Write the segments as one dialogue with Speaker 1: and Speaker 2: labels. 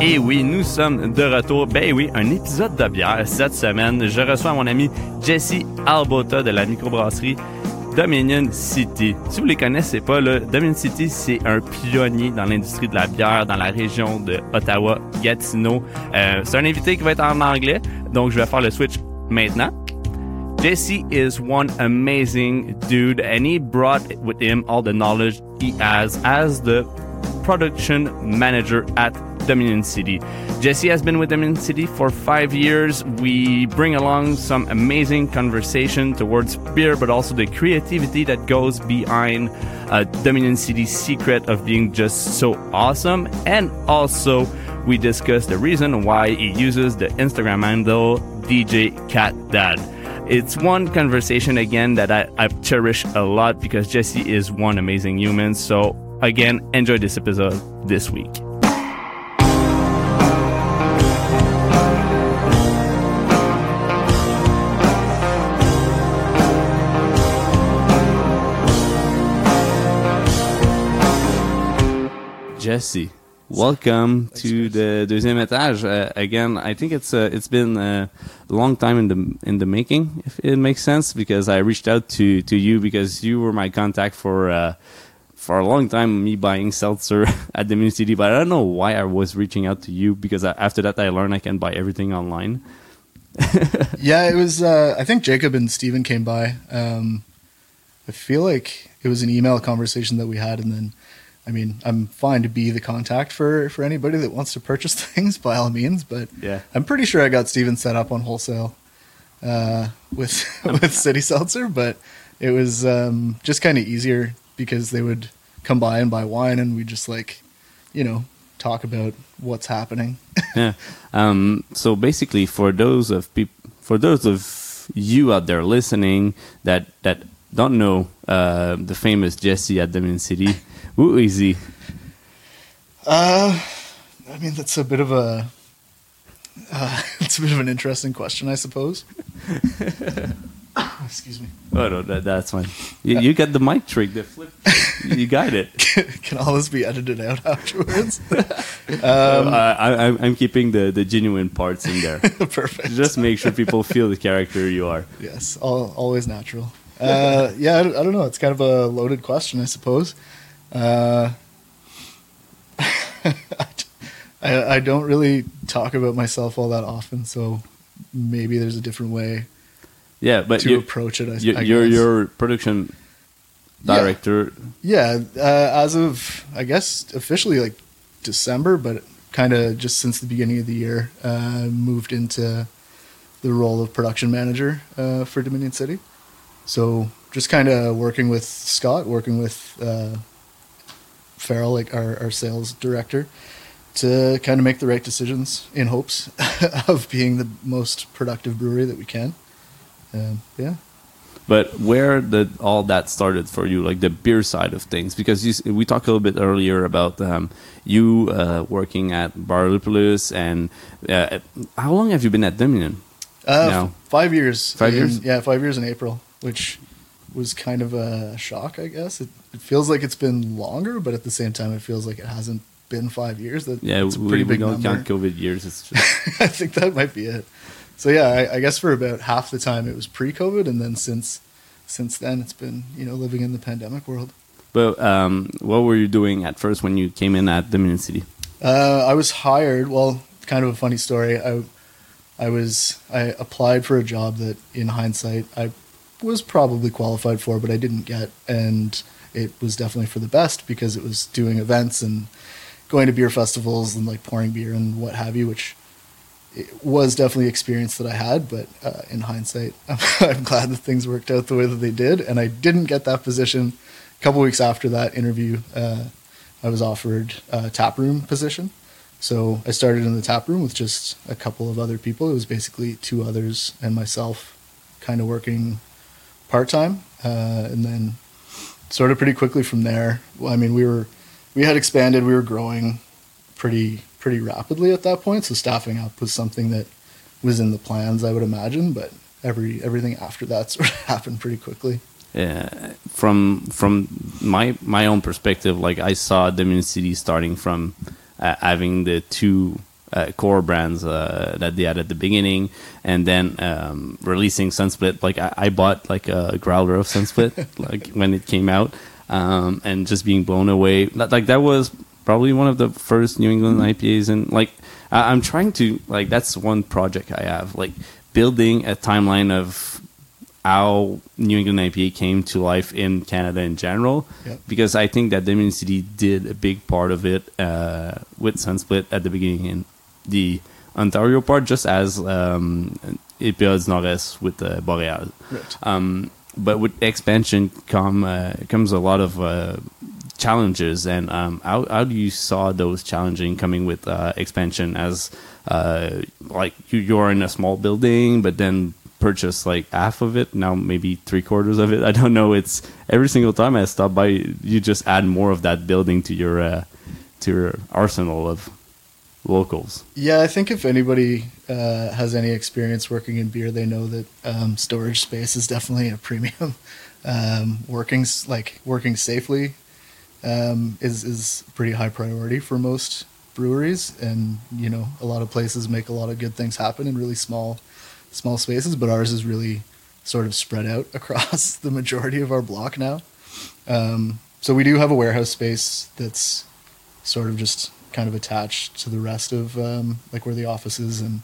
Speaker 1: Et oui, nous sommes de retour. Ben oui, un épisode de bière cette semaine. Je reçois mon ami Jesse Albota de la microbrasserie Dominion City. Si vous les connaissez pas, là, Dominion City, c'est un pionnier dans l'industrie de la bière dans la région de Ottawa-Gatineau. Euh, c'est un invité qui va être en anglais, donc je vais faire le switch maintenant. Jesse is one amazing dude, and he brought with him all the knowledge he has as the production manager at Dominion City. Jesse has been with Dominion City for five years. We bring along some amazing conversation towards beer, but also the creativity that goes behind uh, Dominion City's secret of being just so awesome. And also, we discuss the reason why he uses the Instagram handle DJ Cat Dad. It's one conversation again that I, I've cherished a lot because Jesse is one amazing human. So again, enjoy this episode this week. Jesse, welcome to the deuxième étage. Uh, again, I think it's uh, it's been a long time in the in the making, if it makes sense, because I reached out to to you because you were my contact for uh, for a long time. Me buying seltzer at Dominion City, but I don't know why I was reaching out to you because I, after that I learned I can buy everything online.
Speaker 2: yeah, it was. Uh, I think Jacob and Steven came by. Um, I feel like it was an email conversation that we had, and then I mean, I'm fine to be the contact for for anybody that wants to purchase things by all means, but
Speaker 1: Yeah.
Speaker 2: I'm pretty sure I got Steven set up on wholesale uh, with with City Seltzer, but it was um, just kind of easier because they would come by and buy wine, and we just like, you know, talk about what's happening.
Speaker 1: yeah. Um, so basically, for those of peop- for those of you out there listening that that don't know uh, the famous Jesse at Dominion City, who is he?
Speaker 2: Uh, I mean, that's a bit of a uh, it's a bit of an interesting question, I suppose. Excuse me.
Speaker 1: Oh no, that, that's fine. You, you got the mic trick, the flip. you got it.
Speaker 2: Can all this be edited out afterwards?
Speaker 1: Um, I, I, I'm keeping the, the genuine parts in there.
Speaker 2: Perfect.
Speaker 1: Just make sure people feel the character you are.
Speaker 2: yes, all, always natural. Uh, yeah, I, don't- I don't know. It's kind of a loaded question, I suppose. Uh, I, I don't really talk about myself all that often, so maybe there's a different way
Speaker 1: Yeah, but
Speaker 2: to
Speaker 1: you,
Speaker 2: approach it. I,
Speaker 1: you,
Speaker 2: I
Speaker 1: you're your production
Speaker 2: Yeah.
Speaker 1: director.
Speaker 2: Yeah, uh, as of I guess officially like December, but kind of just since the beginning of the year, uh, moved into the role of production manager uh, for Dominion City. So just kind of working with Scott, working with uh, Farrell, like our, our sales director, to kind of make the right decisions in hopes of being the most productive brewery that we can. Um, yeah.
Speaker 1: But where did all that started for you, like the beer side of things? Because you, we talked a little bit earlier about um, you uh, working at Barlopolis, and uh, how long have you been at Dominion?
Speaker 2: Uh,
Speaker 1: now?
Speaker 2: five years.
Speaker 1: Five
Speaker 2: in-
Speaker 1: years?
Speaker 2: Yeah, five years in April, which was kind of a shock, I guess. It, it feels like it's been longer, but at the same time, it feels like it hasn't been five years. That
Speaker 1: Yeah,
Speaker 2: it's a pretty
Speaker 1: we
Speaker 2: big
Speaker 1: don't
Speaker 2: number.
Speaker 1: count COVID years. It's just,
Speaker 2: I think that might be it. So yeah, I, I guess for about half the time it was pre-COVID, and then since since then it's been you know living in the pandemic world.
Speaker 1: but um, what were you doing at first when you came in at Dominion City?
Speaker 2: Uh, I was hired. Well, kind of a funny story. I I was I applied for a job that, in hindsight, I was probably qualified for, but I didn't get, and it was definitely for the best because it was doing events and going to beer festivals and like pouring beer and what have you, which it was definitely experience that I had. But uh, in hindsight, I'm, I'm glad that things worked out the way that they did, and I didn't get that position. A couple weeks after that interview, uh, I was offered a tap room position. So I started in the tap room with just a couple of other people. It was basically two others and myself, kind of working part time, uh, and then sort of pretty quickly from there. Well, I mean, we were we had expanded, we were growing pretty pretty rapidly at that point. So staffing up was something that was in the plans, I would imagine. But every everything after that sort of happened pretty quickly.
Speaker 1: uh, from from my my own perspective, like I saw Dominion City starting from uh, having the two uh, core brands uh, that they had at the beginning, and then um, releasing Sunsplit. Like I, I bought like a growler of Sunsplit like when it came out, um, and just being blown away. Like that was probably one of the first New England IPAs, and like I, I'm trying to like that's one project I have like building a timeline of how New England IPA came to life in Canada in general,
Speaker 2: Yep.
Speaker 1: because I think that Dominion City did a big part of it uh, with Sunsplit at the beginning in the Ontario part, just as um, Epiods Nord with uh, Boreal.
Speaker 2: Right.
Speaker 1: Um, but with expansion come uh, comes a lot of uh, challenges, and um, how how do you saw those challenging coming with uh, expansion as uh, like you, you're in a small building, but then purchase like half of it now maybe three quarters of it? I don't know. It's every single time i stop by you just add more of that building to your uh, to your arsenal of locals.
Speaker 2: Yeah, I think if anybody uh, has any experience working in beer, they know that um, storage space is definitely a premium. Um, working like working safely um, is is pretty high priority for most breweries, and you know a lot of places make a lot of good things happen in really small small spaces, but ours is really sort of spread out across the majority of our block now. Um, so we do have a warehouse space that's sort of just kind of attached to the rest of um, like where the office is and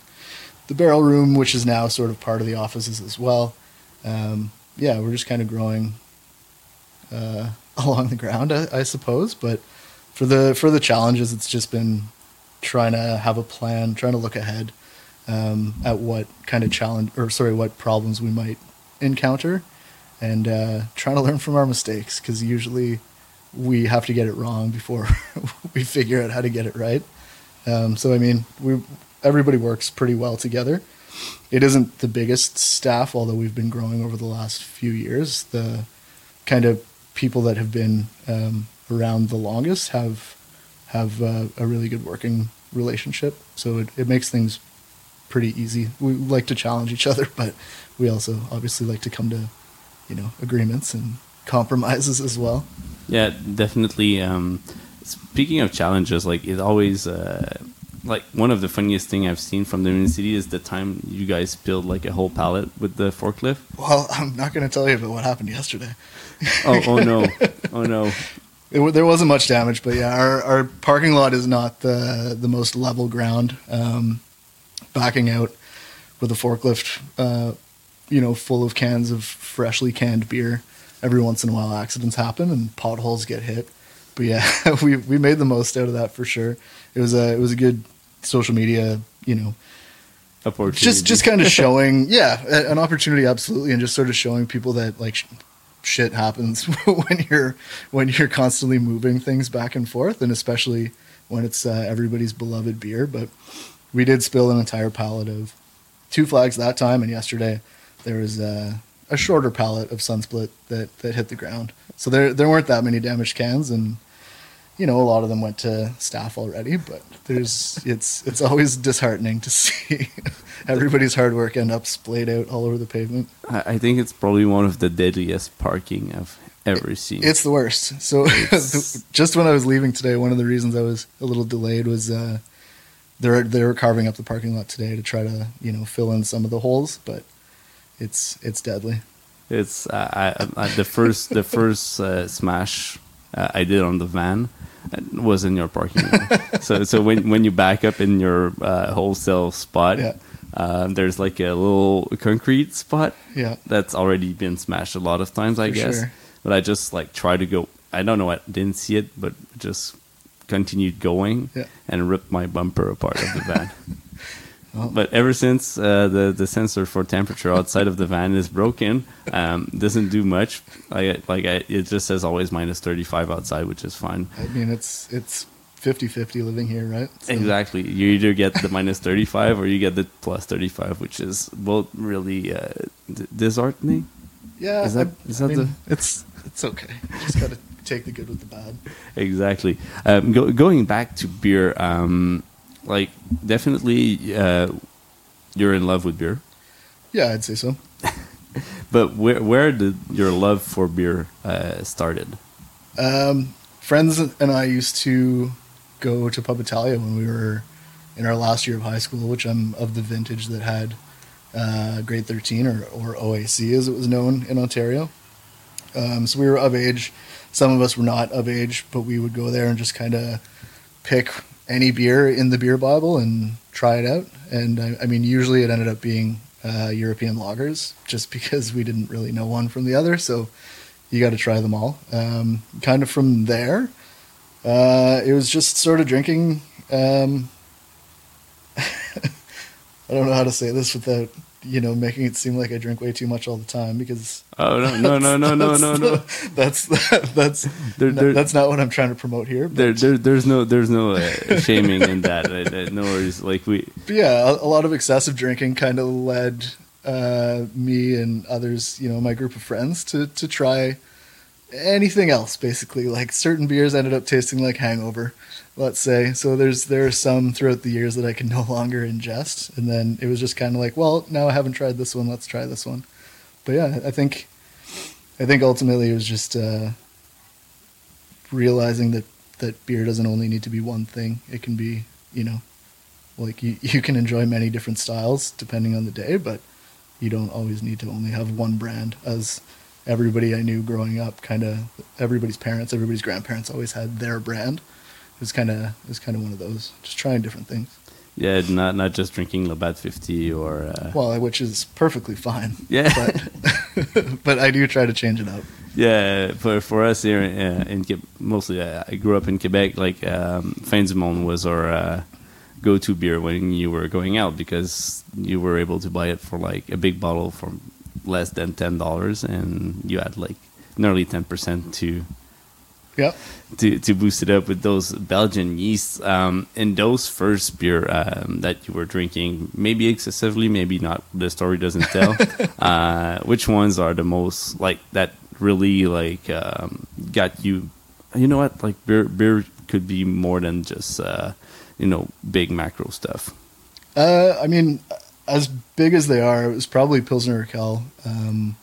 Speaker 2: the barrel room, which is now sort of part of the offices as well. Um, yeah, we're just kind of growing uh, along the ground, I, I suppose. But for the for the challenges, it's just been trying to have a plan, trying to look ahead um, at what kind of challenge or sorry, what problems we might encounter, and uh, trying to learn from our mistakes because usually we have to get it wrong before we figure out how to get it right. Um, so I mean, we everybody works pretty well together. It isn't the biggest staff, although we've been growing over the last few years. The kind of people that have been um, around the longest have have uh, a really good working relationship. So it, it makes things pretty easy. We like to challenge each other, but we also obviously like to come to you know agreements and compromises as well.
Speaker 1: Yeah, definitely. Um, speaking of challenges, like it always, uh, like one of the funniest thing I've seen from the City is the time you guys spilled like a whole pallet with the forklift.
Speaker 2: Well, I'm not going to tell you about what happened yesterday.
Speaker 1: Oh, oh no, oh no.
Speaker 2: It, there wasn't much damage, but yeah, our, our parking lot is not the the most level ground. Um, backing out with a forklift, uh, you know, full of cans of freshly canned beer. Every once in a while, accidents happen and potholes get hit. But yeah, we we made the most out of that for sure. It was a it was a good social media, you know,
Speaker 1: Opportunity.
Speaker 2: just just kind of showing yeah an opportunity absolutely and just sort of showing people that like sh- shit happens when you're when you're constantly moving things back and forth and especially when it's uh, everybody's beloved beer but we did spill an entire pallet of two flags that time and yesterday there was uh, a shorter pallet of sunsplit that that hit the ground so there there weren't that many damaged cans and you know a lot of them went to staff already but there's it's it's always disheartening to see everybody's hard work end up splayed out all over the pavement.
Speaker 1: I, think it's probably one of the deadliest parking I've ever seen.
Speaker 2: it's the worst. So just when i was leaving today one of the reasons i was a little delayed was uh they're they were carving up the parking lot today to try to you know fill in some of the holes but it's it's deadly.
Speaker 1: It's uh, I, I, the first the first uh, smash uh, I did on the van was in your parking lot. so so when when you back up in your uh, wholesale spot,
Speaker 2: Yeah.
Speaker 1: uh, there's like a little concrete spot
Speaker 2: yeah
Speaker 1: that's already been smashed a lot of times, I
Speaker 2: For
Speaker 1: guess.
Speaker 2: sure.
Speaker 1: But I just like try to go. I don't know. I didn't see it, but just continued going
Speaker 2: Yeah.
Speaker 1: and ripped my bumper apart of the van.
Speaker 2: Well.
Speaker 1: But ever since uh, the the sensor for temperature outside of the van is broken, um, doesn't do much. I, like I, it just says always minus thirty five outside, which is fine.
Speaker 2: i mean it's it's 50-50 living here right So-
Speaker 1: Exactly. You either get the minus thirty five or you get the plus thirty five, which is both really uh, d- disheartening.
Speaker 2: yeah
Speaker 1: Is that-
Speaker 2: I-
Speaker 1: is
Speaker 2: I mean,
Speaker 1: the-
Speaker 2: it's it's okay just gotta take the good with the bad
Speaker 1: exactly. Um, go, going back to beer, um, like definitely, uh, you're in love with beer.
Speaker 2: yeah i'd say so
Speaker 1: But where where did your love for beer uh, started?
Speaker 2: Um, friends and I used to go to Pub Italia when we were in our last year of high school, which I'm of the vintage that had uh, grade 13 or, or OAC as it was known in Ontario. Um, so we were of age. Some of us were not of age, but we would go there and just kind of pick any beer in the beer Bible and try it out. And I, I mean, usually it ended up being uh, European lagers, just because we didn't really know one from the other. So you got to try them all. Um, kind of from there, uh, it was just sort of drinking. Um, I don't know how to say this without you know making it seem like I drink way too much all the time because
Speaker 1: Oh no no no no no no no.
Speaker 2: that's that's
Speaker 1: There- there-
Speaker 2: that's not what I'm trying to promote here.
Speaker 1: There, there, there's no, there's no uh, shaming in that. No worries. Like we,
Speaker 2: but yeah, a, a lot of excessive drinking kind of led uh, me and others, you know, my group of friends to to try anything else. Basically, like certain beers ended up tasting like Hangover, let's say. So there's there are some throughout the years that I can no longer ingest, and then it was just kind of like, well, now I haven't tried this one, let's try this one. But yeah, I think I think ultimately it was just uh, realizing that that beer doesn't only need to be one thing; it can be, you know, like you, you can enjoy many different styles depending on the day, but you don't always need to only have one brand. As everybody I knew growing up, kind of everybody's parents, everybody's grandparents always had their brand. It was kind of it was kind of one of those, just trying different things.
Speaker 1: yeah, not not just drinking Labatt 50 or uh,
Speaker 2: Well, which is perfectly fine.
Speaker 1: Yeah.
Speaker 2: but but I do try to change it up.
Speaker 1: yeah. For for us here uh, in mostly, uh, I grew up in Quebec. Like um, was our uh, go-to beer when you were going out because you were able to buy it for like a big bottle for less than ten dollars, and you had like nearly ten percent to
Speaker 2: Yep.
Speaker 1: to, to boost it up with those Belgian yeasts. Um, and those first beer um, that you were drinking, maybe excessively, maybe not. The story doesn't tell. uh, which ones are the most like that? Really like um, got you. You know what? Like beer, beer could be more than just uh, you know big macro stuff.
Speaker 2: Uh, I mean, as big as they are, it was probably Pilsner Urquell. Um,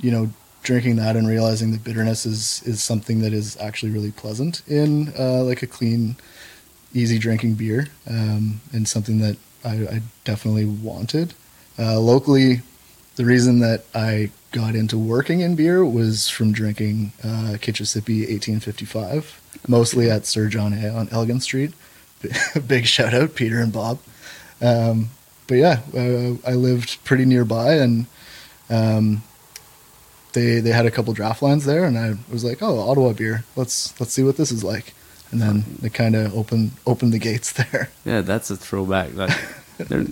Speaker 2: you know, drinking that and realizing that bitterness is is something that is actually really pleasant in uh, like a clean, easy drinking beer, um, and something that I, I definitely wanted. Uh, locally, the reason that I got into working in beer was from drinking uh, Kitchissippi 1855, mostly at Sir John A on Elgin Street. Big shout out, Peter and Bob. Um, but yeah, uh, I lived pretty nearby, and um, they they had a couple draft lines there, and I was like, oh, Ottawa beer. Let's let's see what this is like. And then they kind of opened opened the gates there.
Speaker 1: Yeah, that's a throwback. Like,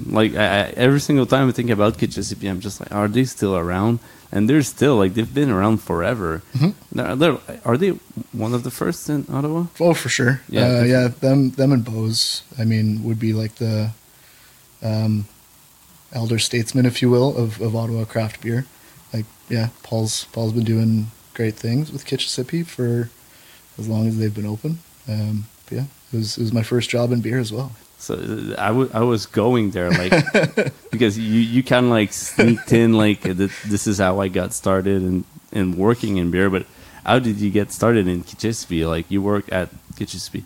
Speaker 1: like I, I, every single time I think about Kitchissippi, I'm just like, are they still around? And they're still like they've been around forever.
Speaker 2: Mhm.
Speaker 1: They're, they're, are they one of the first in Ottawa?
Speaker 2: Oh, for sure.
Speaker 1: Yeah,
Speaker 2: Yeah, uh, yeah. Them, them, and Bose. I mean, would be like the um, elder statesman, if you will, of, of Ottawa craft beer. Like, yeah, Paul's Paul's been doing great things with Kitchissippi for as long as they've been open. Um, but yeah, it was it was my first job in beer as well.
Speaker 1: So uh, I wa- I was going there like because you you kind of like sneaked in like this is how I got started and and working in beer. But how did you get started in Kitchissippi? Like you work at Kitchissippi,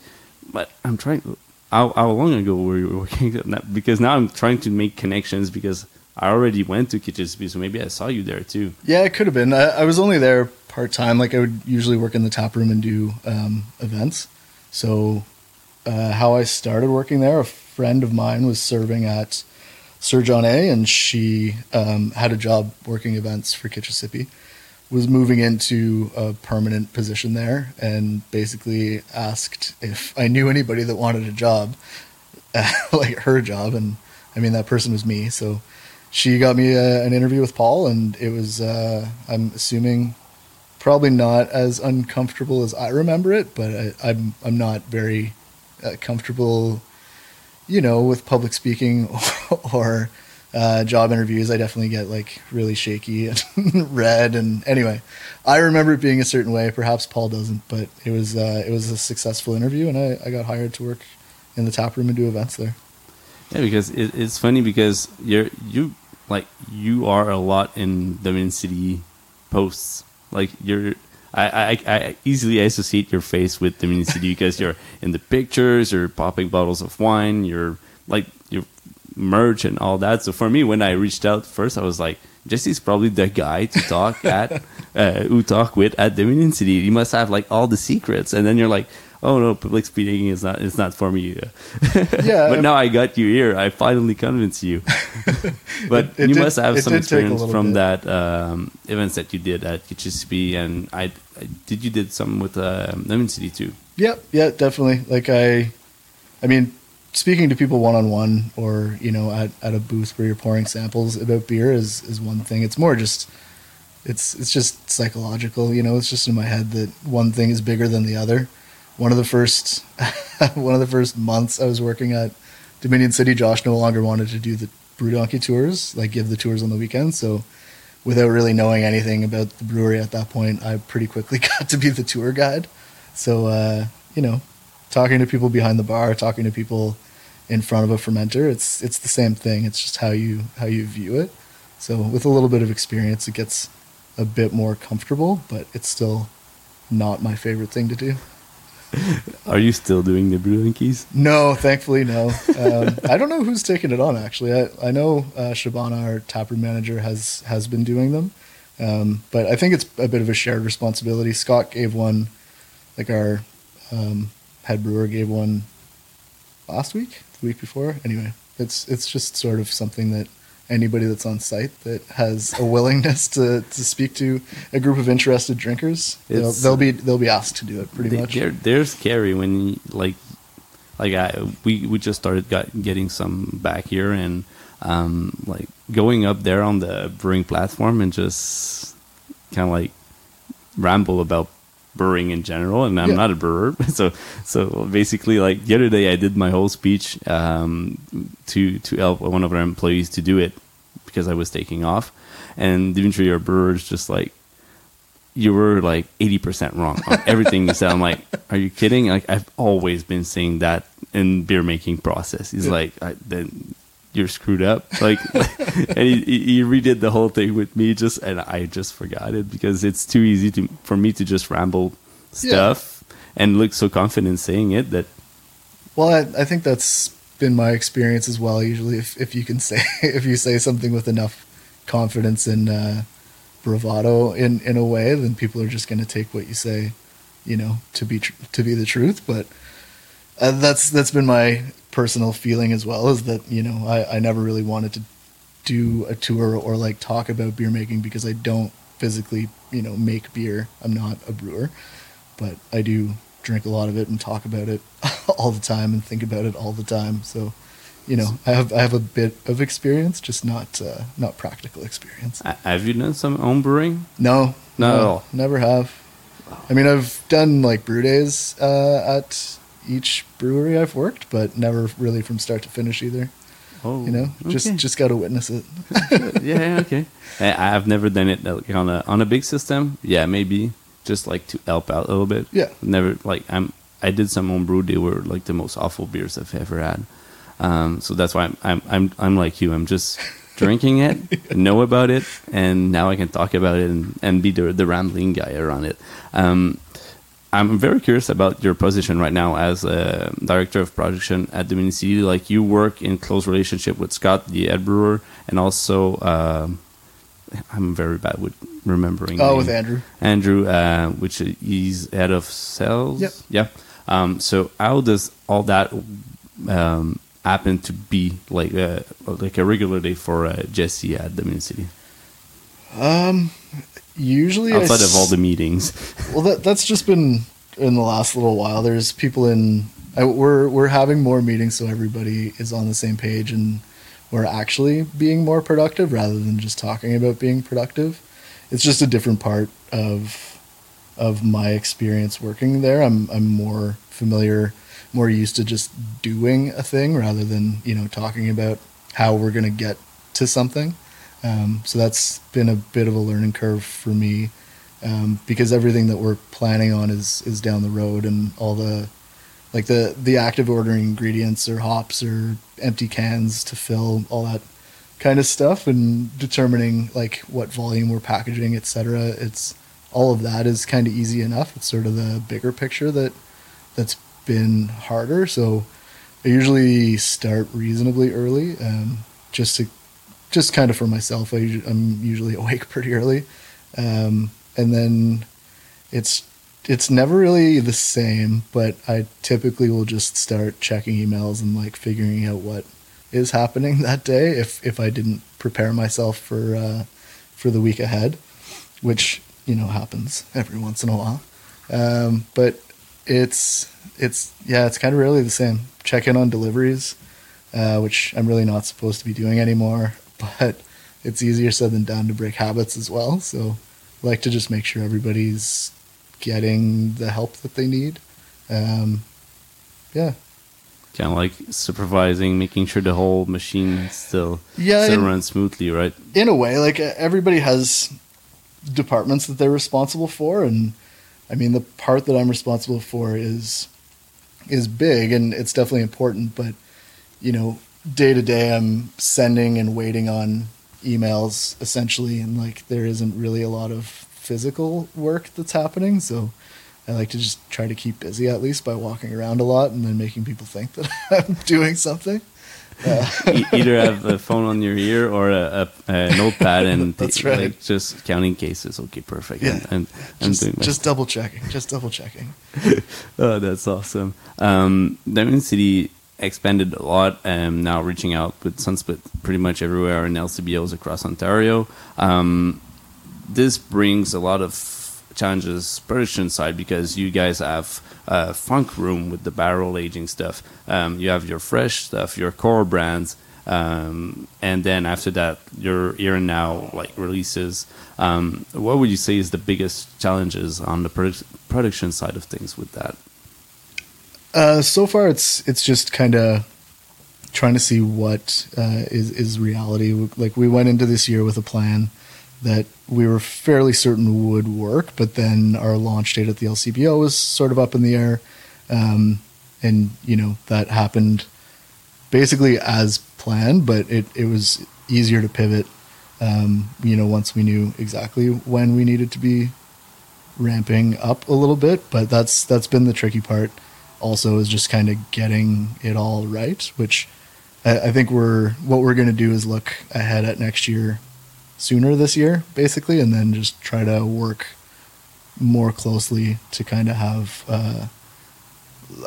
Speaker 1: but I'm trying. How, how long ago were you working? at that? Because now I'm trying to make connections because I already went to Kitchissippi, so maybe I saw you there too.
Speaker 2: Yeah, it could have been. I, I was only there part time. Like I would usually work in the tap room and do um, events. So uh, how I started working there, a friend of mine was serving at Sir John A, and she um, had a job working events for Kitchissippi. Was moving into a permanent position there, and basically asked if I knew anybody that wanted a job, like her job, and I mean that person was me. So she got me a, an interview with Paul, and it was uh, I'm assuming probably not as uncomfortable as I remember it, but I, I'm I'm not very uh, comfortable, you know, with public speaking or uh, job interviews. I definitely get like really shaky and red, and anyway, I remember it being a certain way. Perhaps Paul doesn't, but it was uh, it was a successful interview, and I, I got hired to work in the tap room and do events there.
Speaker 1: Yeah, because it, it's funny because you're you like you are a lot in Dominion City posts. Like you're, I, I, I easily associate your face with Dominion City because you're in the pictures, you're popping bottles of wine, you're like merch and all that. So for me, when I reached out first, I was like, Jesse's probably the guy to talk at, uh, who talk with at Dominion City. He must have like all the secrets. And then you're like, oh no, public speaking is not it's not for me.
Speaker 2: Yeah,
Speaker 1: but now I got you here. I finally convinced you. but
Speaker 2: It- it
Speaker 1: you
Speaker 2: did-
Speaker 1: must have some
Speaker 2: did take a
Speaker 1: experience from
Speaker 2: bit.
Speaker 1: that um, events that you did at HSP, and I, I did you did some with uh, Dominion City too.
Speaker 2: Yep, yeah, definitely. Like I, I mean, speaking to people one on one, or you know, at, at a booth where you're pouring samples about beer is is one thing. It's more just, it's it's just psychological. You know, it's just in my head that one thing is bigger than the other. One of the first, one of the first months I was working at Dominion City, Josh no longer wanted to do the Brew Donkey tours, like give the tours on the weekend. So, without really knowing anything about the brewery at that point, I pretty quickly got to be the tour guide. So, uh, you know, talking to people behind the bar, talking to people in front of a fermenter, it's it's the same thing. It's just how you how you view it. So, with a little bit of experience, it gets a bit more comfortable, but it's still not my favorite thing to do.
Speaker 1: Are you still doing the Brew Donkeys?
Speaker 2: No, thankfully, no. Um, I don't know who's taking it on. Actually, I, I know uh, Shabana, our taproom manager, has has been doing them, um, but I think it's a bit of a shared responsibility. Scott gave one, like our um, head brewer gave one last week, the week before. Anyway, it's it's just sort of something that anybody that's on site that has a willingness to, to speak to a group of interested drinkers, they'll, they'll be they'll be asked to do it pretty
Speaker 1: They-
Speaker 2: much.
Speaker 1: They're, they're scary when like like I we we just started got, getting some back here and um like going up there on the brewing platform and just kind of like ramble about brewing in general and I'm
Speaker 2: Yeah.
Speaker 1: not a brewer so so basically like the other day I did my whole speech um to to help one of our employees to do it because I was taking off and Dimitri our brewer is just like you were like 80% wrong on everything you said. I'm like, are you kidding? Like, I've always been saying that in beer making process. He's
Speaker 2: Yeah.
Speaker 1: like, I, then you're screwed up. Like, and he, he redid the whole thing with me just, and I just forgot it because it's too easy to, for me to just ramble stuff and look so confident saying it that
Speaker 2: Well, I, I think that's been my experience as well. Usually, if, if you can say if you say something with enough confidence and uh, bravado in, in a way, then people are just going to take what you say, you know, to be tr- to be the truth. But uh, that's that's been my personal feeling as well. Is that you know I, I never really wanted to do a tour or like talk about beer making because I don't physically you know make beer. I'm not a brewer, but I do drink a lot of it and talk about it all the time and think about it all the time. So, you know, I have I have a bit of experience, just not uh, not practical experience.
Speaker 1: have you done some home brewing?
Speaker 2: No,
Speaker 1: Not at
Speaker 2: no,
Speaker 1: all.
Speaker 2: Never have. I mean, I've done like brew days uh, at each brewery I've worked, but never really from start to finish either.
Speaker 1: Oh,
Speaker 2: You know, just
Speaker 1: okay.
Speaker 2: just got to witness it.
Speaker 1: yeah, okay. I, I've never done it like, on a on a big system. Yeah, maybe just like to help out a little bit.
Speaker 2: Yeah.
Speaker 1: Never like I'm. I did some home brew. They were like the most awful beers I've ever had. Um, so that's why I'm I'm I'm I'm like you. I'm just drinking it, know about it, and now I can talk about it and, and be the the rambling guy around it. Um, I'm very curious about your position right now as a director of production at Dominion City. Like you work in close relationship with Scott, the head brewer, and also um I'm very bad with remembering.
Speaker 2: Oh,
Speaker 1: names.
Speaker 2: with Andrew.
Speaker 1: Andrew, uh, which he's head of sales.
Speaker 2: Yep.
Speaker 1: Yeah. Um, so how does all that um, happen to be like a like a regular day for uh, Jesse at Dominion City
Speaker 2: Um, usually I
Speaker 1: outside of all the meetings?
Speaker 2: Well, that that's just been in the last little while. There's people in. I, we're we're having more meetings, so everybody is on the same page, and we're actually being more productive rather than just talking about being productive. It's just a different part of of my experience working there. I'm I'm more familiar, more used to just doing a thing rather than you know talking about how we're gonna get to something. Um, so that's been a bit of a learning curve for me um, because everything that we're planning on is is down the road and all the like the the active ordering ingredients or hops or empty cans to fill all that kind of stuff and determining like what volume we're packaging etc it's all of that is kind of easy enough. It's sort of the bigger picture that that's been harder. So I usually start reasonably early, um, just to just kind of for myself. I, I'm usually awake pretty early, um, and then it's it's never really the same. But I typically will just start checking emails and like figuring out what is happening that day if if I didn't prepare myself for uh, for the week ahead, which you know happens every once in a while. Um, but it's it's yeah, it's kind of really the same. Check in on deliveries, uh, which I'm really not supposed to be doing anymore, but it's easier said than done to break habits as well. So I like to just make sure everybody's getting the help that they need. Um, yeah.
Speaker 1: Kind of like supervising, making sure the whole machine still
Speaker 2: yeah,
Speaker 1: still runs smoothly, right?
Speaker 2: In a way, like everybody has departments that they're responsible for, and I mean the part that I'm responsible for is is big and it's definitely important, but you know, day to day I'm sending and waiting on emails essentially and like there isn't really a lot of physical work that's happening, so I like to just try to keep busy at least by walking around a lot and then making people think that I'm doing something.
Speaker 1: Uh, either have a phone on your ear or a, a, a notepad and
Speaker 2: That's right.
Speaker 1: like just counting cases. Okay, perfect.
Speaker 2: Yeah.
Speaker 1: And, and
Speaker 2: just,
Speaker 1: doing
Speaker 2: just double checking. Just double checking.
Speaker 1: oh, that's awesome. Um, Dominion City expanded a lot, and now reaching out with Sunsplit pretty much everywhere in LCBOs across Ontario. Um, this brings a lot of challenges production side because you guys have a funk room with the barrel aging stuff. Um, you have your fresh stuff, your core brands, um, and then after that, your here and now like releases. Um, what would you say is the biggest challenges on the produ- production side of things with that?
Speaker 2: Uh, so far, it's it's just kind of trying to see what uh, is is reality. Like we went into this year with a plan that we were fairly certain would work, but then our launch date at the LCBO was sort of up in the air, um, and you know that happened basically as planned. But it it was easier to pivot, um, you know, once we knew exactly when we needed to be ramping up a little bit. But that's that's been the tricky part. Also, is just kind of getting it all right, which I, I think we're what we're going to do is look ahead at next year sooner this year, basically, and then just try to work more closely to kind of have uh,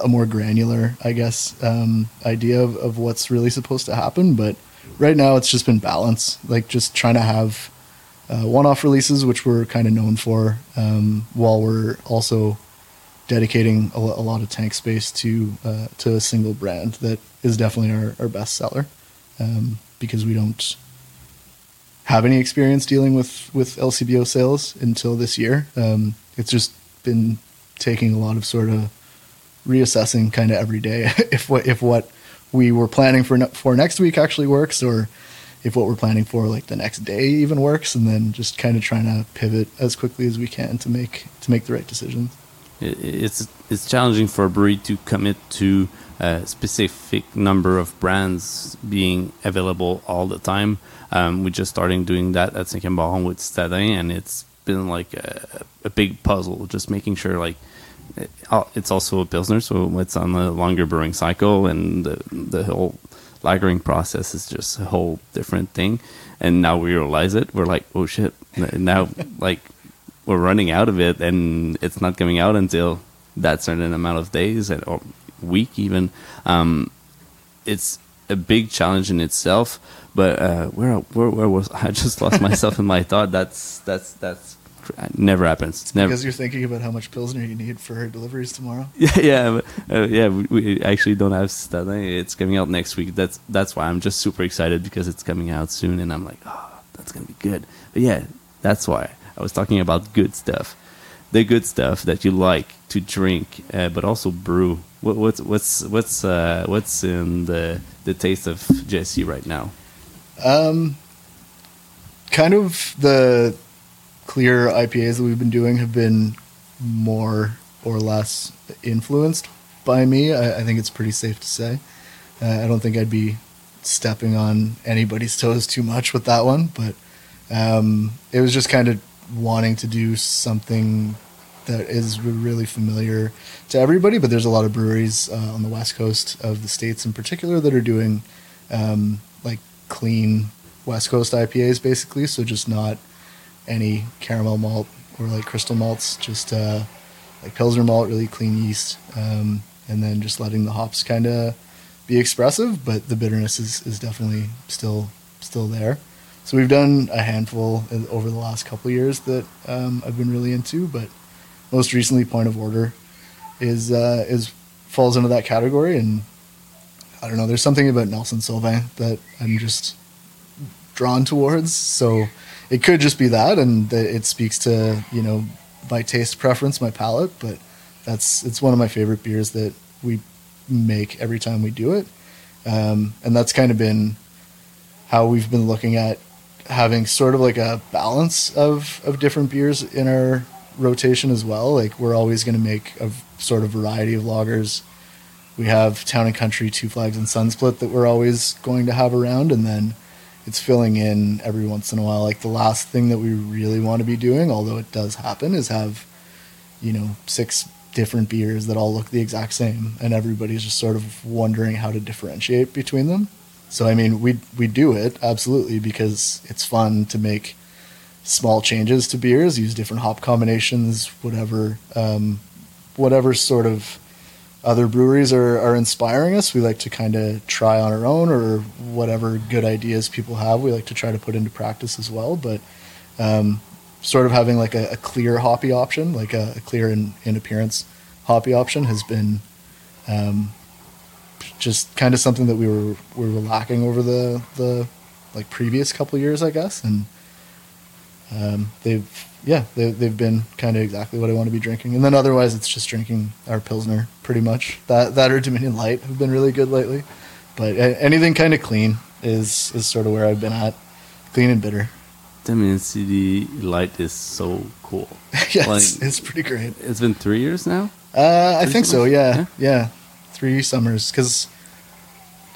Speaker 2: a more granular, I guess, um, idea of, of what's really supposed to happen. But right now, it's just been balance, like just trying to have uh, one-off releases, which we're kind of known for, um, while we're also dedicating a, a, lot of tank space to uh, to a single brand that is definitely our, our best seller, um, because we don't have any experience dealing with with LCBO sales until this year. Um, it's just been taking a lot of sort of reassessing kind of every day if what if what we were planning for for next week actually works or if what we're planning for like the next day even works and then just kind of trying to pivot as quickly as we can to make to make the right decisions
Speaker 1: it's it's challenging for a brewery to commit to a specific number of brands being available all the time um, we're just starting doing that at Saint Baron with Stadin, and it's been like a, a, big puzzle, just making sure like it's also a pilsner, so it's on a longer brewing cycle, and the the whole lagering process is just a whole different thing. And now we realize it, we're like, oh shit! Now like we're running out of it, and it's not coming out until that certain amount of days and or week even. Um, it's a big challenge in itself. But uh, where where where was I? Just lost myself in my thought. That's that's that's never happens. Never
Speaker 2: because you're thinking about how much pilsner you need for deliveries tomorrow.
Speaker 1: Yeah, yeah, but, uh, yeah. We, we, actually don't have. It's coming out next week. That's that's why I'm just super excited because it's coming out soon, and I'm like, oh, that's gonna be good. But yeah, that's why I was talking about good stuff, the good stuff that you like to drink, uh, but also brew. What, what's what's what's uh, what's in the the taste of Jesse right now?
Speaker 2: Um, kind of the clear IPAs that we've been doing have been more or less influenced by me. I, I think it's pretty safe to say. Uh, I don't think I'd be stepping on anybody's toes too much with that one, but um, it was just kind of wanting to do something that is really familiar to everybody. But there's a lot of breweries uh, on the west coast of the states, in particular, that are doing um, like clean West Coast IPAs, basically. So just not any caramel malt or like crystal malts, just uh, like Pilsner malt, really clean yeast, um, and then just letting the hops kind of be expressive, but the bitterness is, is definitely still still there. So we've done a handful over the last couple years that um, I've been really into, but most recently, Point of Order is uh, is falls into that category, and I don't know. There's something about Nelson Sauvin that I'm just drawn towards. So it could just be that, and that it speaks to you know my taste preference, my palate. But that's it's one of my favorite beers that we make every time we do it, um, and that's kind of been how we've been looking at having sort of like a balance of of different beers in our rotation as well. Like we're always going to make a sort of variety of lagers. We have Town and Country, Two Flags, and Sunsplit that we're always going to have around, and then it's filling in every once in a while. Like the last thing that we really want to be doing, although it does happen, is have you know six different beers that all look the exact same, and everybody's just sort of wondering how to differentiate between them. So I mean, we we do it absolutely because it's fun to make small changes to beers, use different hop combinations, whatever um, whatever sort of other breweries are, are inspiring us. We like to kind of try on our own or whatever good ideas people have. We like to try to put into practice as well. But um, sort of having like a, a clear hoppy option, like a, a, clear in, in appearance hoppy option, has been um, just kind of something that we were we were lacking over the the like previous couple years, I guess, and um, they've yeah they, they've been kind of exactly what I want to be drinking. And then otherwise, it's just drinking our pilsner pretty much. That that or Dominion Light have been really good lately, but anything kind of clean is is sort of where I've been at, clean and bitter.
Speaker 1: Dominion City Light is so cool.
Speaker 2: yeah, like, it's, it's, pretty great.
Speaker 1: It's been three years now.
Speaker 2: Uh, I think summers? so. Yeah, yeah, yeah. three summers because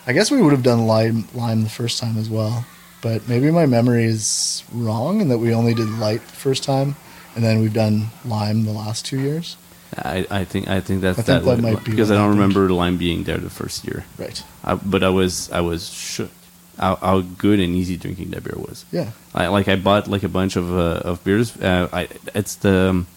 Speaker 2: I guess we would have done lime lime the first time as well, but maybe my memory is wrong and that we only did light the first time, and then we've done lime the last two years.
Speaker 1: I, I think I think that's I think that, that might be because I don't remember lime being there the first year.
Speaker 2: Right.
Speaker 1: I, but I was I was shook how, how good and easy drinking that beer was.
Speaker 2: Yeah.
Speaker 1: I like I bought like a bunch of uh, of beers. Uh, I it's the um,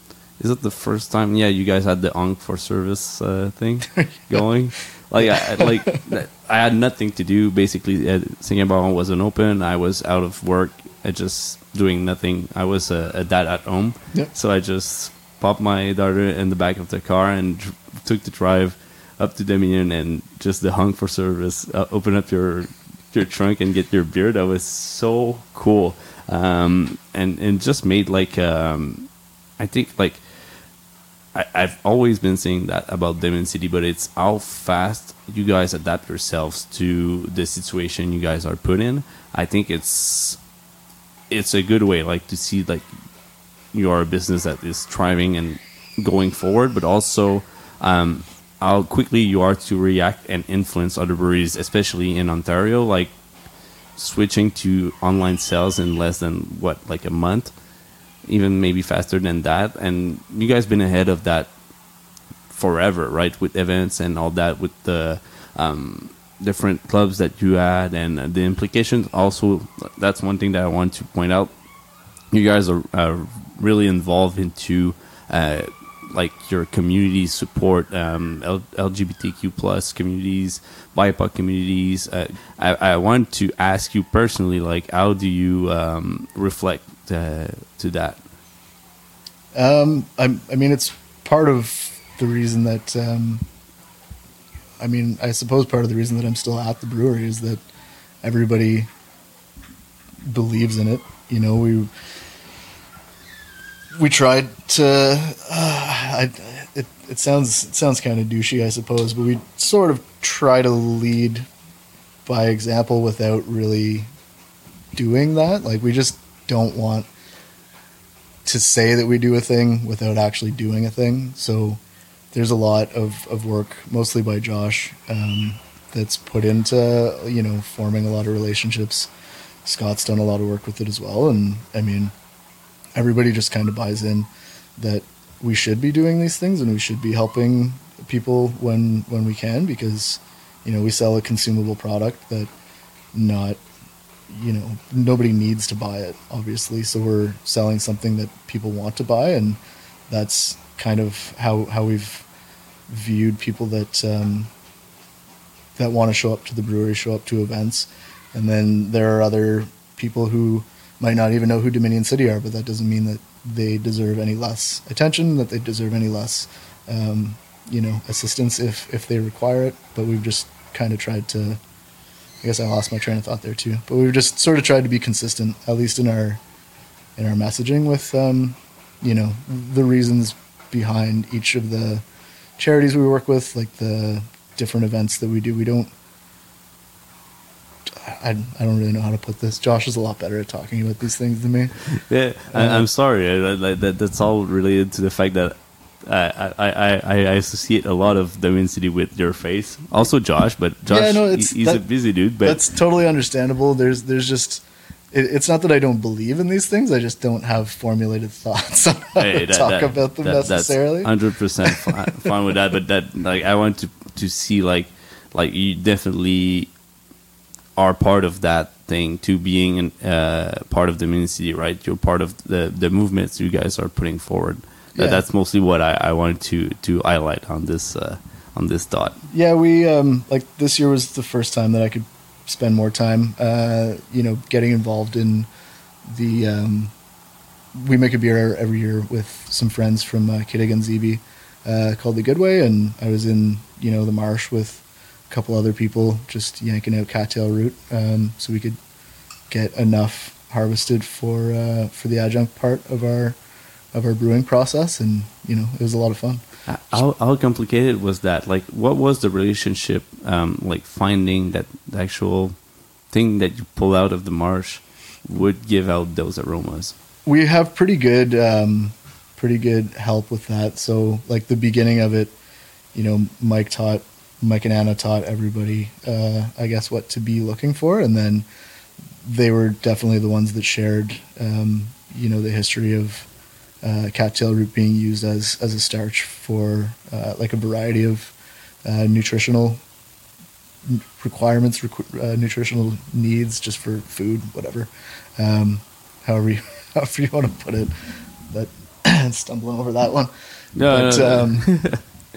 Speaker 1: is it the first time? Yeah, you guys had the Honk for service uh, thing going. Like I like I had nothing to do. Basically, uh, Singapore wasn't open. I was out of work. I just doing nothing. I was a, a dad at home,
Speaker 2: yep.
Speaker 1: so I just popped my daughter in the back of the car and took the drive up to Dominion and just the honk for service. Uh, open up your your trunk and get your beer. That was so cool, um, and and just made like um, I think like I, have always been saying that about Dominion City, but it's how fast you guys adapt yourselves to the situation you guys are put in. I think it's it's a good way, like to see like you are a business that is thriving and going forward, but also um, how quickly you are to react and influence other breweries, especially in Ontario, like switching to online sales in less than what like a month even maybe faster than that. And you guys been ahead of that forever, right? With events and all that, with the um, different clubs that you had, and the implications. Also, that's one thing that I want to point out. You guys are, are really involved into. Uh, like your community support um, LGBTQ plus communities, BIPOC communities. Uh, I, I want to ask you personally, like, how do you um, reflect uh, to that?
Speaker 2: Um, I, I mean, it's part of the reason that, um, I mean, I suppose part of the reason that I'm still at the brewery is that everybody believes in it. You know, we we tried to. Uh, I, it it sounds it sounds kind of douchey, I suppose, but we sort of try to lead by example without really doing that. Like we just don't want to say that we do a thing without actually doing a thing. So there's a lot of, of work, mostly by Josh, um, that's put into you know forming a lot of relationships. Scott's done a lot of work with it as well, and I mean, everybody just kind of buys in that we should be doing these things and we should be helping people when when we can because you know we sell a consumable product that not you know nobody needs to buy it obviously. So we're selling something that people want to buy and that's kind of how how we've viewed people that um, that want to show up to the brewery show up to events. And then there are other people who might not even know who Dominion City are but that doesn't mean that they deserve any less attention that they deserve any less um, you know assistance if if they require it. But we've just kind of tried to I guess I lost my train of thought there too. But we've just sort of tried to be consistent, at least in our in our messaging with um, you know the reasons behind each of the charities we work with, like the different events that we do. We don't. I, I don't really know how to put this. Josh is a lot better at talking about these things than me.
Speaker 1: Yeah, I, I'm sorry. I, I, that, that's all related to the fact that I, I, I, I associate a lot of Dominion City with your face. Also, Josh, but Josh,
Speaker 2: Yeah, no,
Speaker 1: he- he's a busy dude. But
Speaker 2: That's totally understandable. There's there's just it, it's not that I don't believe in these things. I just don't have formulated thoughts on how
Speaker 1: hey,
Speaker 2: to
Speaker 1: that-
Speaker 2: talk
Speaker 1: that-
Speaker 2: about them
Speaker 1: that-
Speaker 2: necessarily.
Speaker 1: Hundred percent fine with that. But that, like, I want to to see like like you definitely are part of that thing to being an, uh, part of the community, right? You're part of the the movements you guys are putting forward.
Speaker 2: Yeah.
Speaker 1: That's mostly what I, I wanted to to highlight on this uh, on this thought.
Speaker 2: Yeah, we um, like this year was the first time that I could spend more time, uh, you know, getting involved in the. Um, we make a beer every year with some friends from uh, Zibi, uh, called the Good Way, and I was in you know the marsh with a couple other people, just yanking out cattail root, um, so we could get enough harvested for uh, for the adjunct part of our of our brewing process, and you know it was a lot of fun.
Speaker 1: How, how complicated was that? Like, what was the relationship? Um, like finding that the actual thing that you pull out of the marsh would give out those aromas.
Speaker 2: we have pretty good um, pretty good help with that so like the beginning of it you know mike taught mike and anna taught everybody uh, i guess what to be looking for and then they were definitely the ones that shared um, you know the history of uh, cattail root being used as as a starch for uh, like a variety of uh, nutritional requirements, requ- uh, nutritional needs, just for food, whatever. Um, however, you, however you want to put it. But stumbling over that one.
Speaker 1: No,
Speaker 2: but
Speaker 1: no, no.
Speaker 2: um,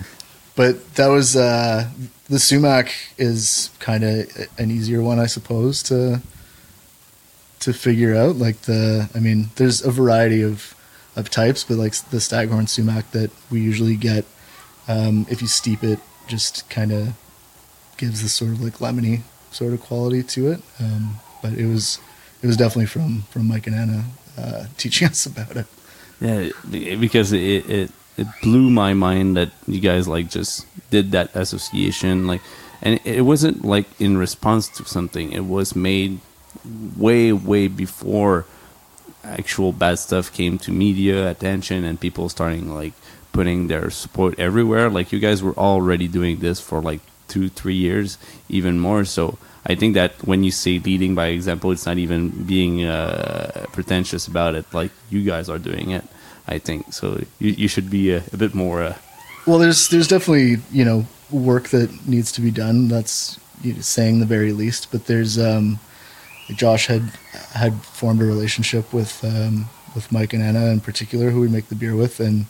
Speaker 2: but that was uh, the sumac is kind of an easier one, I suppose to to figure out. Like the, I mean, there's a variety of of types, but like the staghorn sumac that we usually get, um, if you steep it, just kind of gives this sort of like lemony sort of quality to it. Um, but it was it was definitely from from Mike and Anna uh, teaching us about it.
Speaker 1: Yeah, because it, it it blew my mind that you guys like just did that association like, and it wasn't like in response to something. It was made way way before actual bad stuff came to media attention and people starting like putting their support everywhere. Like you guys were already doing this for like two three years, even more so. I think that when you say leading by example, it's not even being uh, pretentious about it. Like you guys are doing it, I think. So you, you should be a, a bit more. Uh,
Speaker 2: Well, there's there's definitely you know work that needs to be done. That's you know, saying the very least. But there's um, Josh had had formed a relationship with um, with Mike and Anna in particular, who we make the beer with, and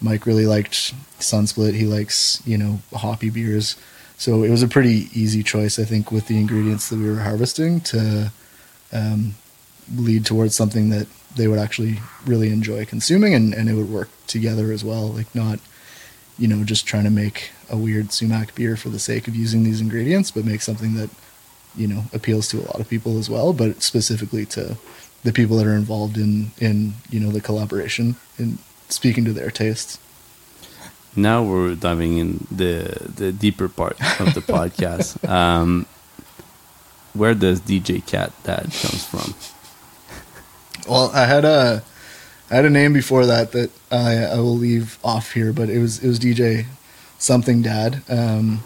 Speaker 2: Mike really liked Sunsplit. He likes you know hoppy beers, so it was a pretty easy choice, I think, with the ingredients that we were harvesting to um, lead towards something that they would actually really enjoy consuming, and, and it would work together as well. Like not you know, just trying to make a weird sumac beer for the sake of using these ingredients, but make something that, you know, appeals to a lot of people as well, but specifically to the people that are involved in, in, you know, the collaboration and speaking to their tastes.
Speaker 1: now we're diving in the the deeper part of the podcast. Um, where does DJ Cat Dad comes from?
Speaker 2: Well, I had a, I had a name before that that I, I will leave off here, but it was, it was DJ something dad. Um,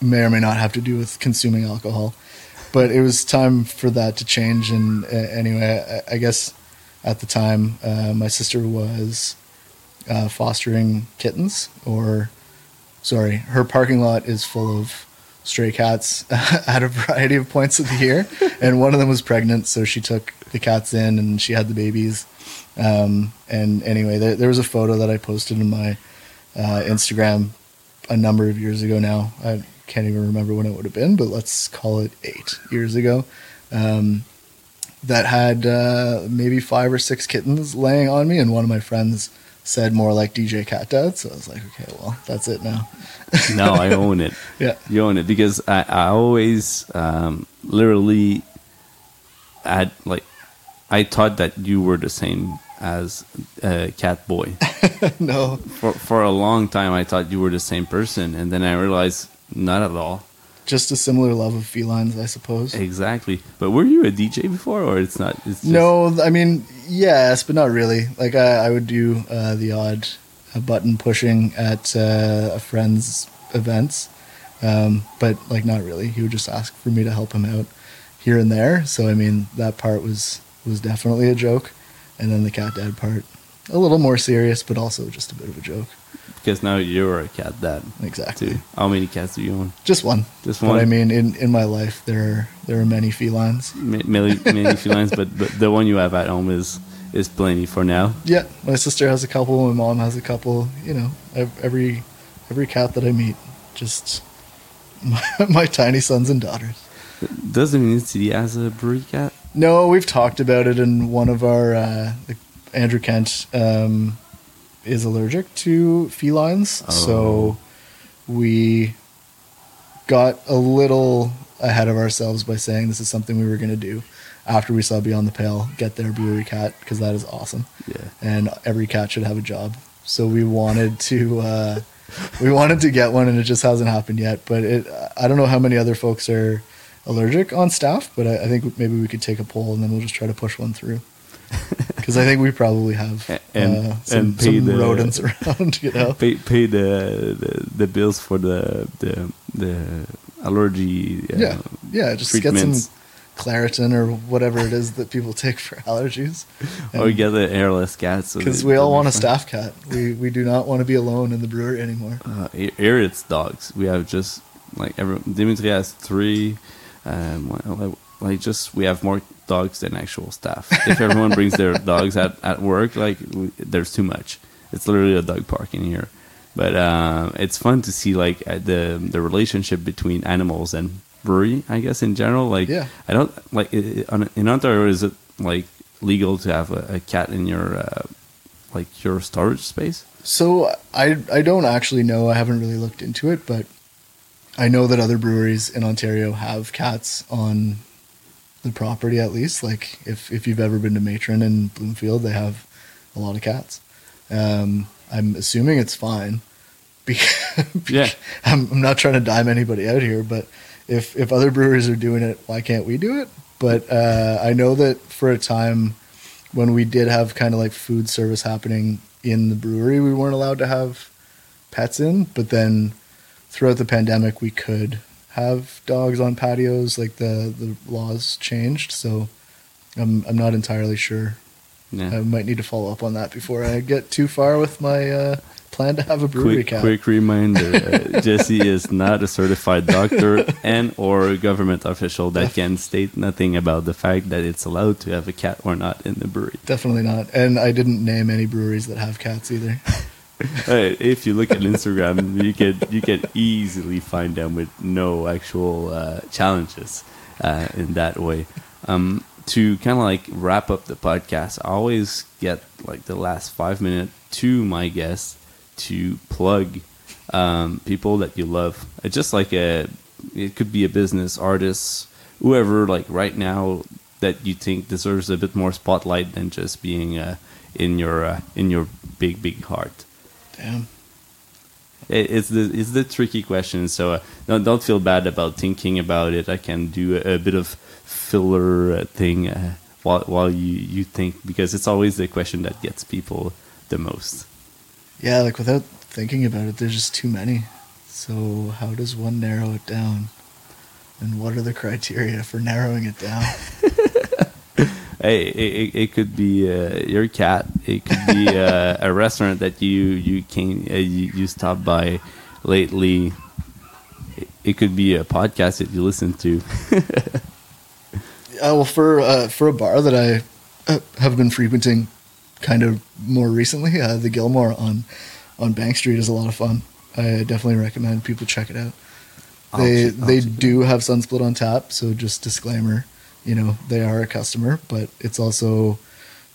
Speaker 2: may or may not have to do with consuming alcohol, but it was time for that to change. And uh, anyway, I, I guess at the time, uh, my sister was uh, fostering kittens, or sorry, her parking lot is full of stray cats at a variety of points of the year, and one of them was pregnant, so she took the cats in and she had the babies. Um, and anyway, there, there was a photo that I posted in my uh, Instagram a number of years ago now. I can't even remember when it would have been, but let's call it eight years ago. Um, that had uh, maybe five or six kittens laying on me, and one of my friends said more like DJ Cat Dad. So I was like, okay, well, that's it now.
Speaker 1: no, I own it.
Speaker 2: Yeah.
Speaker 1: You own it because I, I always um, literally had like I thought that you were the same as uh, Cat Boy.
Speaker 2: no,
Speaker 1: For for a long time, I thought you were the same person, and then I realized not at all.
Speaker 2: just a similar love of felines, I suppose.
Speaker 1: Exactly. But were you a DJ before, or it's not? It's just,
Speaker 2: No, I mean yes, but not really. Like I, I would do uh, the odd uh, button pushing at uh, a friend's events, um, but like not really. He would just ask for me to help him out here and there. So I mean that part was was definitely a joke, and then the cat dad part a little more serious, but also just a bit of a joke.
Speaker 1: Because now you're a cat dad
Speaker 2: Exactly.
Speaker 1: too. How many cats do you own?
Speaker 2: Just one.
Speaker 1: Just
Speaker 2: But
Speaker 1: one.
Speaker 2: I mean, in, in my life, there are there are many felines.
Speaker 1: Ma- Many many felines, but, but the one you have at home is is plenty for now.
Speaker 2: Yeah, my sister has a couple. My mom has a couple. You know, every every cat that I meet, just my, my tiny sons and daughters.
Speaker 1: Does Dominion City has a brewery cat?
Speaker 2: No, we've talked about it, in one of our uh, Andrew Kent um, is allergic to felines,
Speaker 1: Oh.
Speaker 2: so we got a little ahead of ourselves by saying this is something we were going to do after we saw Beyond the Pale get their brewery cat because that is awesome.
Speaker 1: Yeah.
Speaker 2: and every cat should have a job. So we wanted to uh, we wanted to get one, and it just hasn't happened yet. But it I don't know how many other folks are allergic on staff, but I, I think maybe we could take a poll and then we'll just try to push one through. Because I think we probably have
Speaker 1: and-
Speaker 2: uh, some,
Speaker 1: and
Speaker 2: some
Speaker 1: the-
Speaker 2: rodents around. You know,
Speaker 1: Pay pay the the, the bills for the the the allergy. Uh,
Speaker 2: yeah, yeah. Just get some Claritin or whatever it is that people take for allergies.
Speaker 1: Or get a airless cat.
Speaker 2: Because
Speaker 1: they-
Speaker 2: we all want a staff cat. We we do not want to be alone in the brewery anymore.
Speaker 1: Uh, it's dogs. We have just like every Dimitri has three. Um, like just we have more dogs than actual staff. If everyone brings their dogs at, at work, like we, there's too much. It's literally a dog park in here. But um, it's fun to see like uh, the the relationship between animals and brewery. I guess in general, like
Speaker 2: Yeah.
Speaker 1: I don't like i- i- on- in Ontario. Is it like legal to have a, a cat in your uh, like your storage space?
Speaker 2: So I I don't actually know. I haven't really looked into it, but I know that other breweries in Ontario have cats on the property at least. Like if if you've ever been to Matron in Bloomfield, they have a lot of cats. Um, I'm assuming it's fine. Because,
Speaker 1: Yeah.
Speaker 2: I'm, I'm not trying to dime anybody out here, but if if other breweries are doing it, why can't we do it? But uh, I know that for a time when we did have kind of like food service happening in the brewery, we weren't allowed to have pets in. But then throughout the pandemic, we could have dogs on patios. Like the the laws changed, so I'm I'm not entirely sure.
Speaker 1: Yeah.
Speaker 2: I might need to follow up on that before I get too far with my uh, plan to have a brewery
Speaker 1: quick,
Speaker 2: cat.
Speaker 1: quick reminder: uh, Jesse is not a certified doctor and or a government official that can state nothing about the fact that it's allowed to have a cat or not in the brewery.
Speaker 2: Definitely not. And I didn't name any breweries that have cats either.
Speaker 1: If you look at Instagram, you can you can easily find them with no actual uh, challenges uh, in that way. Um, to kind of like wrap up the podcast, I always get like the last five minutes to my guests to plug um, people that you love. It's just like a, it could be a business, artist, whoever. Like right now, that you think deserves a bit more spotlight than just being uh, in your uh, in your big big heart.
Speaker 2: Damn.
Speaker 1: It, it's the it's the tricky question. So uh, don't don't feel bad about thinking about it. I can do a, a bit of filler thing uh, while while you you think because it's always the question that gets people the most.
Speaker 2: Yeah, like without thinking about it, there's just too many. So how does one narrow it down? And what are the criteria for narrowing it down?
Speaker 1: Hey, it, it, it could be uh, your cat. It could be uh, a restaurant that you you came uh, you, you stopped by lately. It, it could be a podcast that you listen to.
Speaker 2: Uh, well, for uh, for a bar that I uh, have been frequenting, kind of more recently, uh, the Gilmore on on Bank Street is a lot of fun. I definitely recommend people check it out.
Speaker 1: I'll
Speaker 2: They
Speaker 1: check- I'll
Speaker 2: they
Speaker 1: it
Speaker 2: do have Sunsplit on tap, so just disclaimer, you know they are a customer, but it's also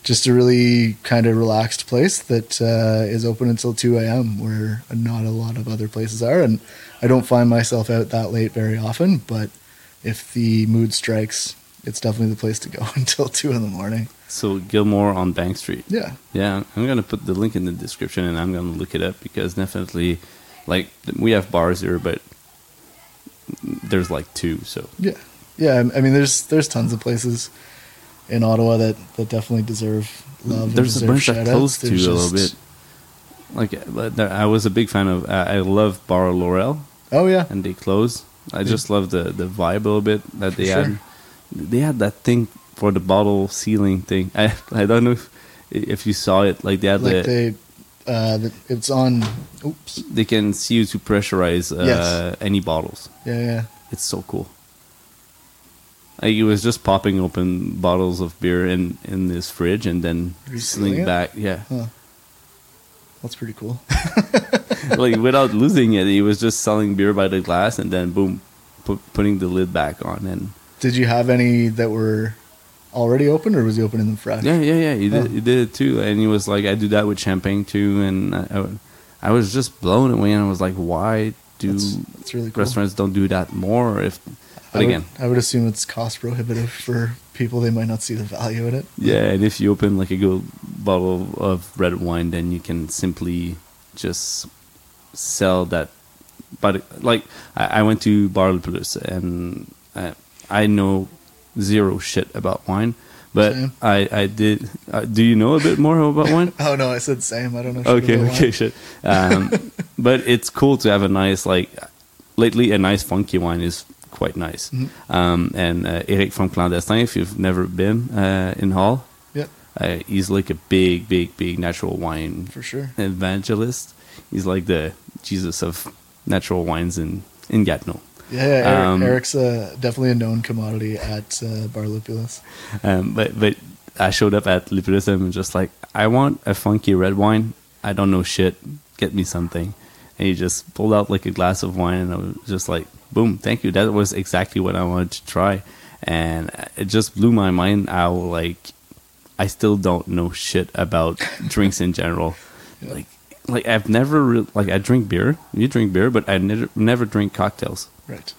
Speaker 2: just a really kind of relaxed place that uh, is open until two a.m. where not a lot of other places are, and I don't find myself out that late very often. But if the mood strikes, it's definitely the place to go until two in the morning.
Speaker 1: So Gilmore on Bank Street.
Speaker 2: Yeah,
Speaker 1: Yeah, I'm gonna put the link in the description, and I'm gonna look it up because definitely, like, we have bars here, but there's like two. So
Speaker 2: yeah, yeah. I mean, there's there's tons of places in Ottawa that that definitely deserve love.
Speaker 1: there's a
Speaker 2: deserve
Speaker 1: bunch that close to a little bit. Like, I was a big fan of. I I love Bar Laurel,
Speaker 2: Oh yeah,
Speaker 1: and they close. I
Speaker 2: Yeah.
Speaker 1: just love the the vibe a little bit that they
Speaker 2: For
Speaker 1: had. They had that thing for the bottle sealing thing. I I don't know if, if you saw it. Like they had
Speaker 2: like
Speaker 1: the,
Speaker 2: they, uh, the, it's on. Oops.
Speaker 1: they can see you to pressurize uh,
Speaker 2: Yes.
Speaker 1: any bottles.
Speaker 2: Yeah, yeah.
Speaker 1: It's so cool. It was just popping open bottles of beer in in this fridge and then
Speaker 2: it?
Speaker 1: back. Yeah,
Speaker 2: Huh. That's pretty cool.
Speaker 1: like without losing it, he was just selling beer by the glass and then boom, put, putting the lid back on and
Speaker 2: Did you have any that were already open, or was he opening them fresh?
Speaker 1: yeah, yeah, yeah. He did he did it too, and he was like, I do that with champagne too, and I, I, I was just blown away, and I was like, why do
Speaker 2: That's, that's really cool.
Speaker 1: restaurants don't do that more? If but
Speaker 2: I would,
Speaker 1: again,
Speaker 2: I would assume it's cost prohibitive for people. They might not see the value in it.
Speaker 1: Yeah, and if you open like a good bottle of red wine, then you can simply just sell that. But like, I, I went to Bar Plus, and I, I know zero shit about wine, but
Speaker 2: Same.
Speaker 1: I I did. Uh, do you know a bit more about wine?
Speaker 2: Oh no, I said same. I don't know.
Speaker 1: okay, okay,
Speaker 2: wine.
Speaker 1: shit. Um, but it's cool to have a nice like. Lately, a nice funky wine is quite nice.
Speaker 2: Mhm.
Speaker 1: Um, and uh, Eric from Clandestin, if you've never been uh, in Hall,
Speaker 2: Yep,
Speaker 1: uh, he's like a big, big, big natural wine
Speaker 2: for sure.
Speaker 1: evangelist. He's like the Jesus of natural wines in in Gatineau.
Speaker 2: Yeah, yeah Eric,
Speaker 1: Um,
Speaker 2: Eric's uh, definitely a known commodity at uh, Bar Lupulus.
Speaker 1: Um, but but I showed up at Lupulus and just like I want a funky red wine. I don't know shit. Get me something. And he just pulled out like a glass of wine, and I was just like, "Boom, thank you." That was exactly what I wanted to try, and it just blew my mind. How like I still don't know shit about drinks in general.
Speaker 2: Yeah.
Speaker 1: Like like I've never re- like I drink beer. You drink beer, but I never never drink cocktails.
Speaker 2: Right.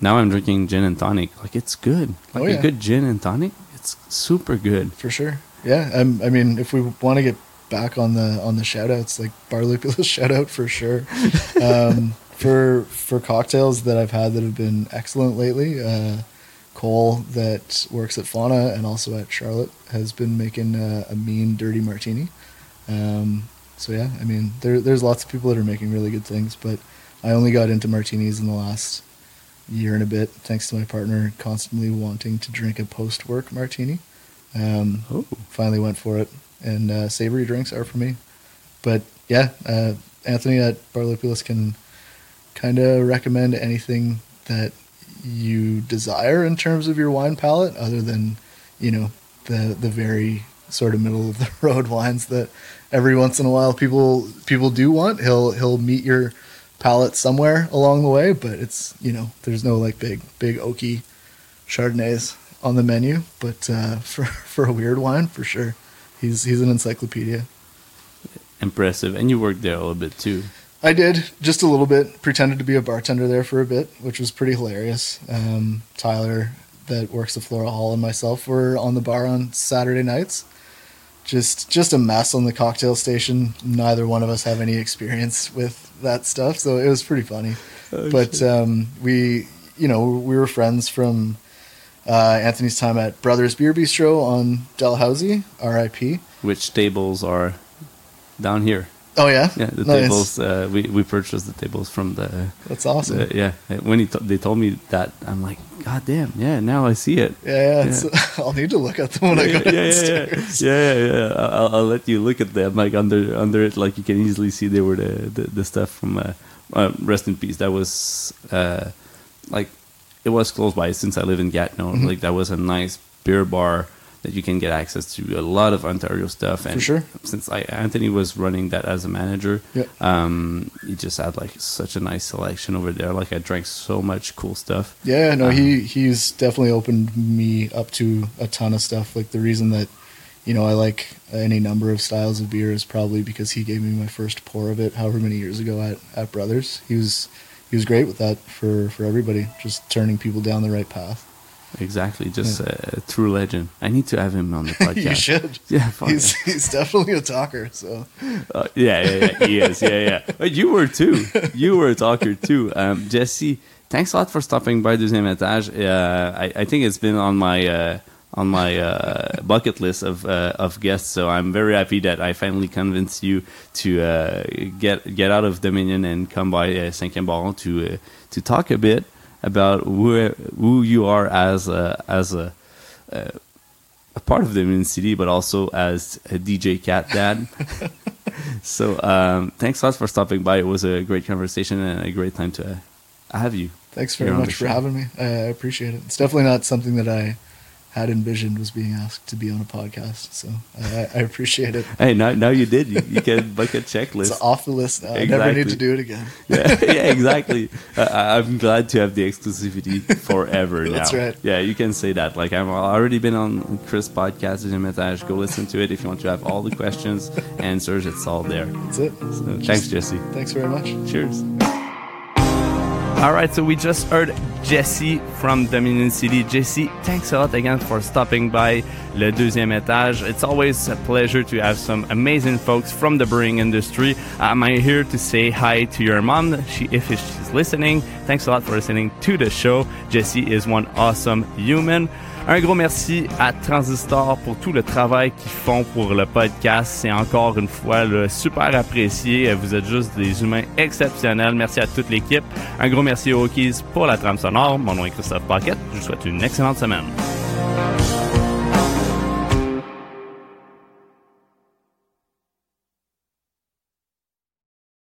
Speaker 1: Now I'm drinking gin and tonic. Like it's good. Like
Speaker 2: Oh,
Speaker 1: a good gin and tonic. It's super good.
Speaker 2: For sure. Yeah. Um, I mean, if we want to get back on the on the shout outs, like Bar Lupulus shout out for sure. Um, for for cocktails that I've had that have been excellent lately, uh, Cole that works at Fauna and also at Charlotte has been making a, a mean dirty martini. Um, so yeah, I mean, there there's lots of people that are making really good things, but I only got into martinis in the last year and a bit, thanks to my partner constantly wanting to drink a post work martini. Um,
Speaker 1: Oh.
Speaker 2: finally went for it, and uh, savory drinks are for me. But yeah, uh, Anthony at Bar Lupulus can kind of recommend anything that you desire in terms of your wine palette, other than you know the the very sort of middle of the road wines that every once in a while people people do want. He'll he'll meet your palate somewhere along the way, but it's you know there's no like big big oaky Chardonnays on the menu. But uh, for for a weird wine, for sure, he's he's an encyclopedia.
Speaker 1: Impressive. And you worked there a little bit too.
Speaker 2: I did just a little bit. Pretended to be a bartender there for a bit, which was pretty hilarious. Um, Tyler, that works at Flora Hall, and myself were on the bar on Saturday nights. Just just a mess on the cocktail station. Neither one of us have any experience with that stuff, so it was pretty funny. but um, we, you know, we were friends from uh, Anthony's time at Brothers Beer Bistro on Dalhousie, R.I.P.
Speaker 1: Which tables are down here?
Speaker 2: Oh yeah,
Speaker 1: Yeah, the
Speaker 2: Nice.
Speaker 1: tables. Uh, we we purchased the tables from the.
Speaker 2: That's awesome.
Speaker 1: the- yeah, when he t- they told me that, I'm like, God damn, yeah. Now I see it.
Speaker 2: yeah, yeah. It's, I'll need to look at them when I
Speaker 1: yeah,
Speaker 2: go
Speaker 1: yeah, yeah,
Speaker 2: downstairs.
Speaker 1: yeah, yeah, yeah. I'll, I'll let you look at them. Like under under it, like you can easily see they were the the, the stuff from uh, uh, Rest in Peace. That was uh, like it was close by since I live in Gatineau.
Speaker 2: Mm-hmm.
Speaker 1: Like that was a nice beer bar that you can get access to a lot of Ontario stuff. And
Speaker 2: sure.
Speaker 1: since I, Anthony was running that as a manager,
Speaker 2: Yeah.
Speaker 1: um, he just had like such a nice selection over there. Like I drank so much cool stuff.
Speaker 2: Yeah, no,
Speaker 1: Um,
Speaker 2: he he's definitely opened me up to a ton of stuff. Like the reason that you know I like any number of styles of beer is probably because he gave me my first pour of it, however many years ago at at Brothers. He was he was great with that for for everybody, just turning people down the right path.
Speaker 1: Exactly, just a, a true legend. I need to have him on the podcast.
Speaker 2: you should.
Speaker 1: Yeah,
Speaker 2: He's he's definitely a talker. So
Speaker 1: Uh, yeah, yeah, yeah, he is. Yeah, yeah. But you were too. You were a talker too. Um, Jesse, thanks a lot for stopping by Deuxième Étage. Uh, I, I think it's been on my uh, on my uh, bucket list of uh, of guests. So I'm very happy that I finally convinced you to uh, get get out of Dominion and come by uh, Cinquième Baron to uh, to talk a bit about who who you are as a, as a a part of the City, but also as a DJ Cat Dad. so um, thanks a lot for stopping by. It was a great conversation and a great time to have you.
Speaker 2: thanks very much for
Speaker 1: show.
Speaker 2: having me. I appreciate it. It's definitely not something that I had envisioned was being asked to be on a podcast. So I, I appreciate it.
Speaker 1: Hey, now now you did. You, you can book a checklist.
Speaker 2: It's off the list now. I never need to do it again.
Speaker 1: yeah, yeah, exactly. Uh, I- I'm glad to have the exclusivity forever now.
Speaker 2: That's right.
Speaker 1: Yeah, you can say that. Like I've already been on Chris' podcast, Deuxième Étage. Go listen to it if you want to have all the questions, answers. It's all there.
Speaker 2: That's it.
Speaker 1: So, thanks, Jesse.
Speaker 2: Thanks very much.
Speaker 1: Cheers. All right, so we just heard Jesse from Dominion City. Jesse, thanks a lot again for stopping by Le Deuxième Étage. It's always a pleasure to have some amazing folks from the brewing industry. I'm here to say hi to your mom, she, if she's listening. Thanks a lot for listening to the show. Jesse is one awesome human. Un gros merci à Transistor pour tout le travail qu'ils font pour le podcast. C'est encore une fois là, super apprécié. Vous êtes juste des humains exceptionnels. Merci à toute l'équipe. Un gros merci aux Rockies pour la trame sonore. Mon nom est Christophe Paquette. Je vous souhaite une excellente semaine.